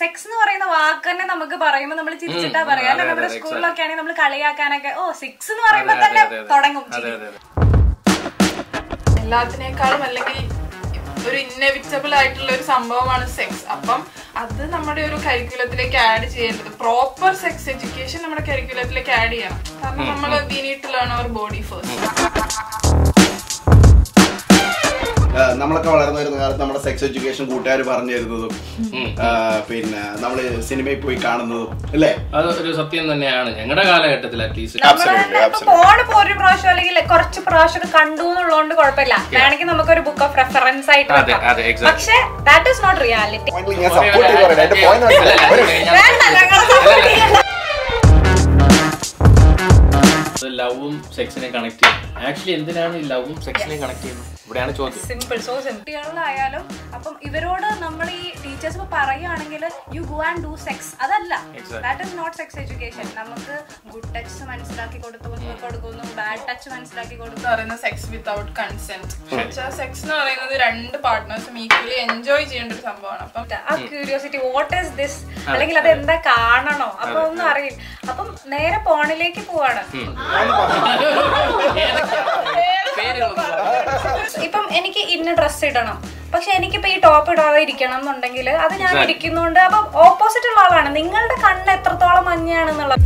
Sex എന്ന് പറയുന്ന വാക്ക് തന്നെ നമുക്ക് പറയുമ്പോൾ നമ്മൾ ചിരിച്ചിട്ടാ പറയാം. അല്ലെ നമ്മുടെ സ്കൂളിലൊക്കെ ആണെങ്കിൽ നമ്മൾ കളിയാക്കാനൊക്കെ ഓ സെക്സ് എന്ന് പറയുമ്പോ തന്നെ. തുടങ്ങും അതെ അതെ അതെ. എല്ലാത്തിനേക്കാളും അല്ലെങ്കിൽ ഒരു ഇന്നെവിറ്റബിൾ ആയിട്ടുള്ള ഒരു സംഭവമാണ് സെക്സ് അപ്പം അത് നമ്മുടെ ഒരു കരിക്കുലത്തിലേക്ക് ആഡ് ചെയ്യേണ്ടത്. പ്രോപ്പർ സെക്സ് എഡ്യൂക്കേഷൻ നമ്മുടെ കരിക്കുലത്തിലേക്ക് ആഡ് ചെയ്യണം. കാരണം നമ്മൾ we need to learn our body first നമ്മളൊക്കെ വളർന്നു വരുന്ന കാലത്ത് നമ്മുടെ സെക്സ് എഡ്യൂക്കേഷൻ കൂട്ടുകാർ പറഞ്ഞു തരുന്നതും പിന്നെ നമ്മൾ സിനിമയിൽ പോയി കാണുന്നതും അല്ലേ? അത് ഒരു സത്യം തന്നെയാണ്. ഞങ്ങളുടെ കാലഘട്ടത്തിൽ ഇപ്പൊ ഒരു പ്രാവശ്യം അല്ലെങ്കിൽ കുറച്ച് പ്രാവശ്യം കണ്ടു എന്നുള്ളതുകൊണ്ട് കുഴപ്പമില്ല. വേണമെങ്കിൽ നമുക്കൊരു ബുക്ക് ഓഫ് റെഫറൻസ് ആയിട്ട് അതെ, അതെ, exactly. പക്ഷെ ദാറ്റ് ഇസ് നോട്ട് റിയാലിറ്റി ലവും സെക്സിനെ കണക്ട് ചെയ്യും ആക്ച്വലി എന്തിനാണ് ഈ ലവും സെക്സിനെ കണക്ട് ചെയ്യുന്നത്? ഇവിടെയാണ് ചോദ്യം. സിമ്പിൾ സോ കുട്ടികളിലായാലും അപ്പം ഇവരോട് നമ്മൾ ഈ ടീച്ചേഴ്സ് ഇപ്പോൾ പറയുകയാണെങ്കിൽ you go and do sex അതല്ല. That is not sex education നമുക്ക് ഗുഡ് ടച്ച് മനസ്സിലാക്കി കൊടുത്തു കൊടുക്കുന്നു ബാഡ് ടച്ച് മനസ്സിലാക്കി കൊടുക്കുന്നു. പറയുന്ന സെക്സ് വിത്തൗട്ട് കൺസെന്റ് സെക്സ് എന്ന് പറയുന്നത് രണ്ട് പാർട്ട്നേഴ്സും ഈക്വലി എൻജോയ് ചെയ്യേണ്ട ഒരു സംഭവമാണ്. അപ്പം ആ ക്യൂരിയോസിറ്റി വാട്ട് ഈസ് ദിസ് അല്ലെങ്കിൽ അത് എന്താ കാണണോ? അപ്പൊ ഒന്നും അറിയില്ല. നേരെ പോണിലേക്ക് പോവാണ്. ഇപ്പം എനിക്ക് ഇന്ന ഡ്രസ്സ് ഇടണം. പക്ഷെ എനിക്കിപ്പോ ഈ ടോപ്പ് ഇടാതെ ഇരിക്കണം എന്നുണ്ടെങ്കിൽ അത് ഞാൻ ഇരിക്കുന്നുണ്ട് അപ്പൊ ഓപ്പോസിറ്റ് ഉള്ള ആളാണ്. നിങ്ങളുടെ കണ്ണ് എത്രത്തോളം മഞ്ഞയാണെന്നുള്ളത്.